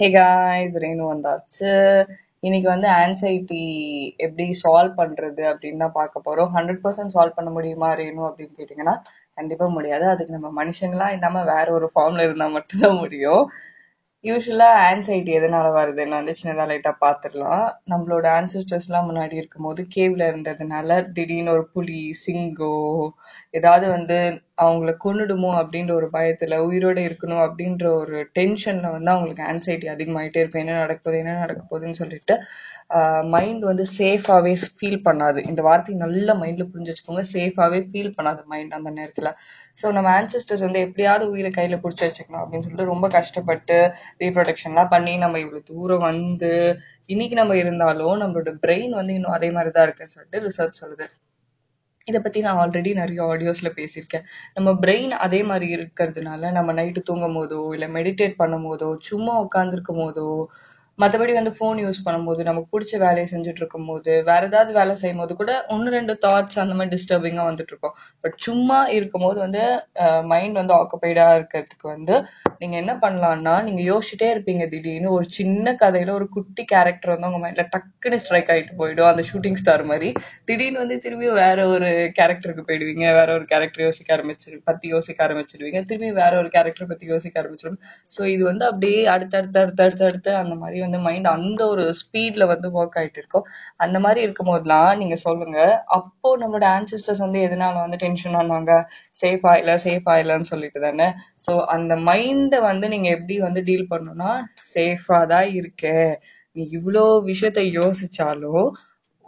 Hey guys Renu வந்தாச்சு. இன்னைக்கு வந்து ஆன்சைட்டி எப்படி சால்வ் பண்றது அப்படின்னு தான் பார்க்க போறோம். ஹண்ட்ரட் பர்சன்ட் சால்வ் பண்ண முடியுமா ரேணு அப்படின்னு கேட்டிங்கன்னா கண்டிப்பா முடியாது. அதுக்கு நம்ம மனுஷங்களா இல்லாம வேற ஒரு ஃபார்ம்ல இருந்தா மட்டும்தான் முடியும். யூஸ்வலா ஆன்சைட்டி எதனால வருதுன்னு வந்து சின்னதா லைட்டா பாத்துடலாம். நம்மளோட ஆன்சஸ்டர்ஸ் முன்னாடி இருக்கும்போது கேவ்ல இருந்ததுனால திடீர்னு ஒரு புலி சிங்கோ ஏதாவது வந்து அவங்கள கொன்னுடுமோ அப்படின்ற ஒரு பயத்துல உயிரோட இருக்கணும் அப்படின்ற ஒரு டென்ஷன்ல வந்து அவங்களுக்கு ஆன்சைட்டி அதிகமாயிட்டே இருக்கும். என்ன நடக்க போகுது என்ன நடக்க போகுதுன்னு சொல்லிட்டு மைண்ட் வந்து சேஃபாவே ஃபீல் பண்ணாது. இந்த வார்த்தை நல்ல மைண்ட்ல புரிஞ்சு வச்சுக்கோங்க. சேஃபாவே ஃபீல் பண்ணாது மைண்ட் அந்த நேரத்துல. ஸோ நம்ம ஆன்செஸ்டர்ஸ் வந்து எப்படியாவது உயிரை கையில பிடிச்சி வச்சுக்கணும் அப்படின்னு சொல்லிட்டு ரொம்ப கஷ்டப்பட்டு ரீப்ரொடக்ஷன்லாம் பண்ணி நம்ம இவ்வளோ தூரம் வந்து இன்னைக்கு நம்ம இருந்தாலும் நம்மளோட பிரெயின் வந்து இன்னும் அதே மாதிரி தான் இருக்குன்னு சொல்லிட்டு ரிசர்ச் சொல்லுது. இதை பத்தி நான் ஆல்ரெடி நிறைய ஆடியோஸ்ல பேசியிருக்கேன். நம்ம பிரெயின் அதே மாதிரி இருக்கிறதுனால நம்ம நைட்டு தூங்கும் போதோ இல்ல மெடிடேட் பண்ணும் போதோ சும்மா உட்காந்துருக்கும் மற்றபடி வந்து ஃபோன் யூஸ் பண்ணும்போது நமக்கு பிடிச்ச வேலையை செஞ்சுட்டு போது வேற ஏதாவது வேலை செய்யும் போது கூட ஒன்று ரெண்டு தாட்ஸ் அந்த மாதிரி டிஸ்டர்பிங்கா வந்துட்டு இருக்கும் பட் சும்மா இருக்கும்போது வந்து மைண்ட் வந்து ஆக்குபைடா இருக்கிறதுக்கு வந்து நீங்க என்ன பண்ணலாம்னா நீங்க யோசிச்சுட்டே இருப்பீங்க திடீர்னு. ஒரு சின்ன கதையில ஒரு குட்டி கேரக்டர் வந்து உங்க மைண்ட்ல டக்குன்னு ஸ்ட்ரைக் ஆயிட்டு போயிடும். அந்த ஷூட்டிங் ஸ்டார் மாதிரி. திடீர்னு வந்து திரும்பி வேற ஒரு கேரக்டருக்கு போயிடுவீங்க. வேற ஒரு கேரக்டர் யோசிக்க ஆரம்பிச்சிரு பத்தி யோசிக்க ஆரம்பிச்சிருவீங்க. திரும்பி வேற ஒரு கேரக்டர் பத்தி யோசிக்க ஆரம்பிச்சிடும் ஸோ இது வந்து அப்படியே அடுத்தடுத்து அடுத்தடுத்து அடுத்து அந்த மாதிரி வந்து மைண்ட் அந்த ஒரு ஸ்பீட்ல வந்து ஒர்க் ஆயிட்டு இருக்கோம் அந்த மாதிரி இருக்கும் போதெல்லாம் நீங்க சொல்லுங்க. அப்போ நம்மளோட ஆன்சிஸ்டர்ஸ் வந்து எதனால வந்து டென்ஷன் ஆனாங்க? சேஃப் ஆயில சேஃப் ஆயிலன்னு சொல்லிட்டு தானே. ஸோ அந்த மைண்டை வந்து நீங்க எப்படி வந்து டீல் பண்ணணும்னா சேஃபா தான் இருக்க. நீ இவ்வளோ விஷயத்த யோசிச்சாலும்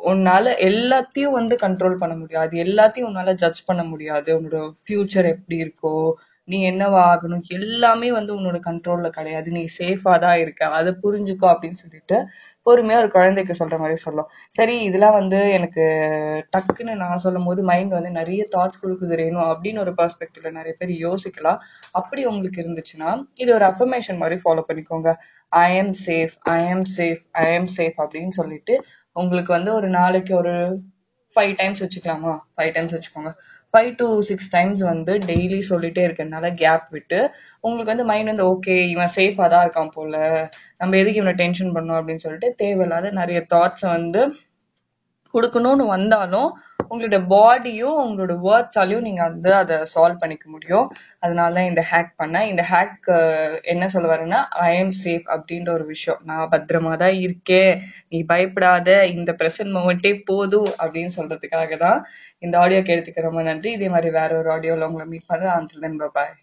உன்னால எல்லாத்தையும் வந்து கண்ட்ரோல் பண்ண முடியாது. எல்லாத்தையும் உன்னால ஜட்ஜ் பண்ண முடியாது. உன்னோட ஃபியூச்சர் எப்படி இருக்கோ நீ என்னவா ஆகணும்? எல்லாமே வந்து உன்னோட கண்ட்ரோல்ல கிடையாது. நீ சேஃபா தான் இருக்க. அதை புரிஞ்சுக்கோ அப்படின்னு சொல்லிட்டு பொறுமையா ஒரு குழந்தைக்கு சொல்ற மாதிரி சொல்லும். சரி இதெல்லாம் வந்து எனக்கு டக்குன்னு நான் சொல்லும் போது மைண்ட் வந்து நிறைய தாட்ஸ் கொடுக்குது வேணும் அப்படின்னு ஒரு பெர்ஸ்பெக்டிவ்ல நிறைய பேர் யோசிக்கலாம். அப்படி உங்களுக்கு இருந்துச்சுன்னா இது ஒரு அஃபர்மேஷன் மாதிரி ஃபாலோ பண்ணிக்கோங்க. I'm safe I'm safe I'm safe அப்படின்னு சொல்லிட்டு உங்களுக்கு வந்து ஒரு நாளைக்கு ஒரு ஃபைவ் டைம்ஸ் வச்சுக்கலாமா? ஃபைவ் டைம்ஸ் வச்சுக்கோங்க. ஃபைவ் டு சிக்ஸ் டைம்ஸ் வந்து டெய்லி சொல்லிட்டே இருக்கிறதுனால கேப் விட்டு உங்களுக்கு வந்து மைண்ட் வந்து ஓகே இவன் சேஃபாக தான் இருக்கான் போல நம்ம எதுக்கு இவனை டென்ஷன் பண்ணோம் அப்படின்னு சொல்லிட்டு தேவையில்லாத நிறைய தாட்ஸை வந்து கொடுக்கணும்னு வந்தாலும் உங்களோட பாடியும் உங்களோட வேர்ட்ஸாலையும் நீங்க வந்து அதை சால்வ் பண்ணிக்க முடியும். அதனால இந்த ஹேக் பண்ணேன். இந்த ஹேக் என்ன சொல்ல வரேன்னா ஐ எம் சேஃப் அப்படின்ற ஒரு விஷயம். நான் பத்திரமா தான் இருக்கேன். நீ பயப்படாத. இந்த பிரசன்ட் மொமெண்டே போதும் அப்படின்னு சொல்றதுக்காக தான் இந்த ஆடியோ கேட்டுக்க ரொம்ப நன்றி. இதே மாதிரி வேற ஒரு ஆடியோல உங்களை மீட் பண்றேன். அண்டில் தென் பாய்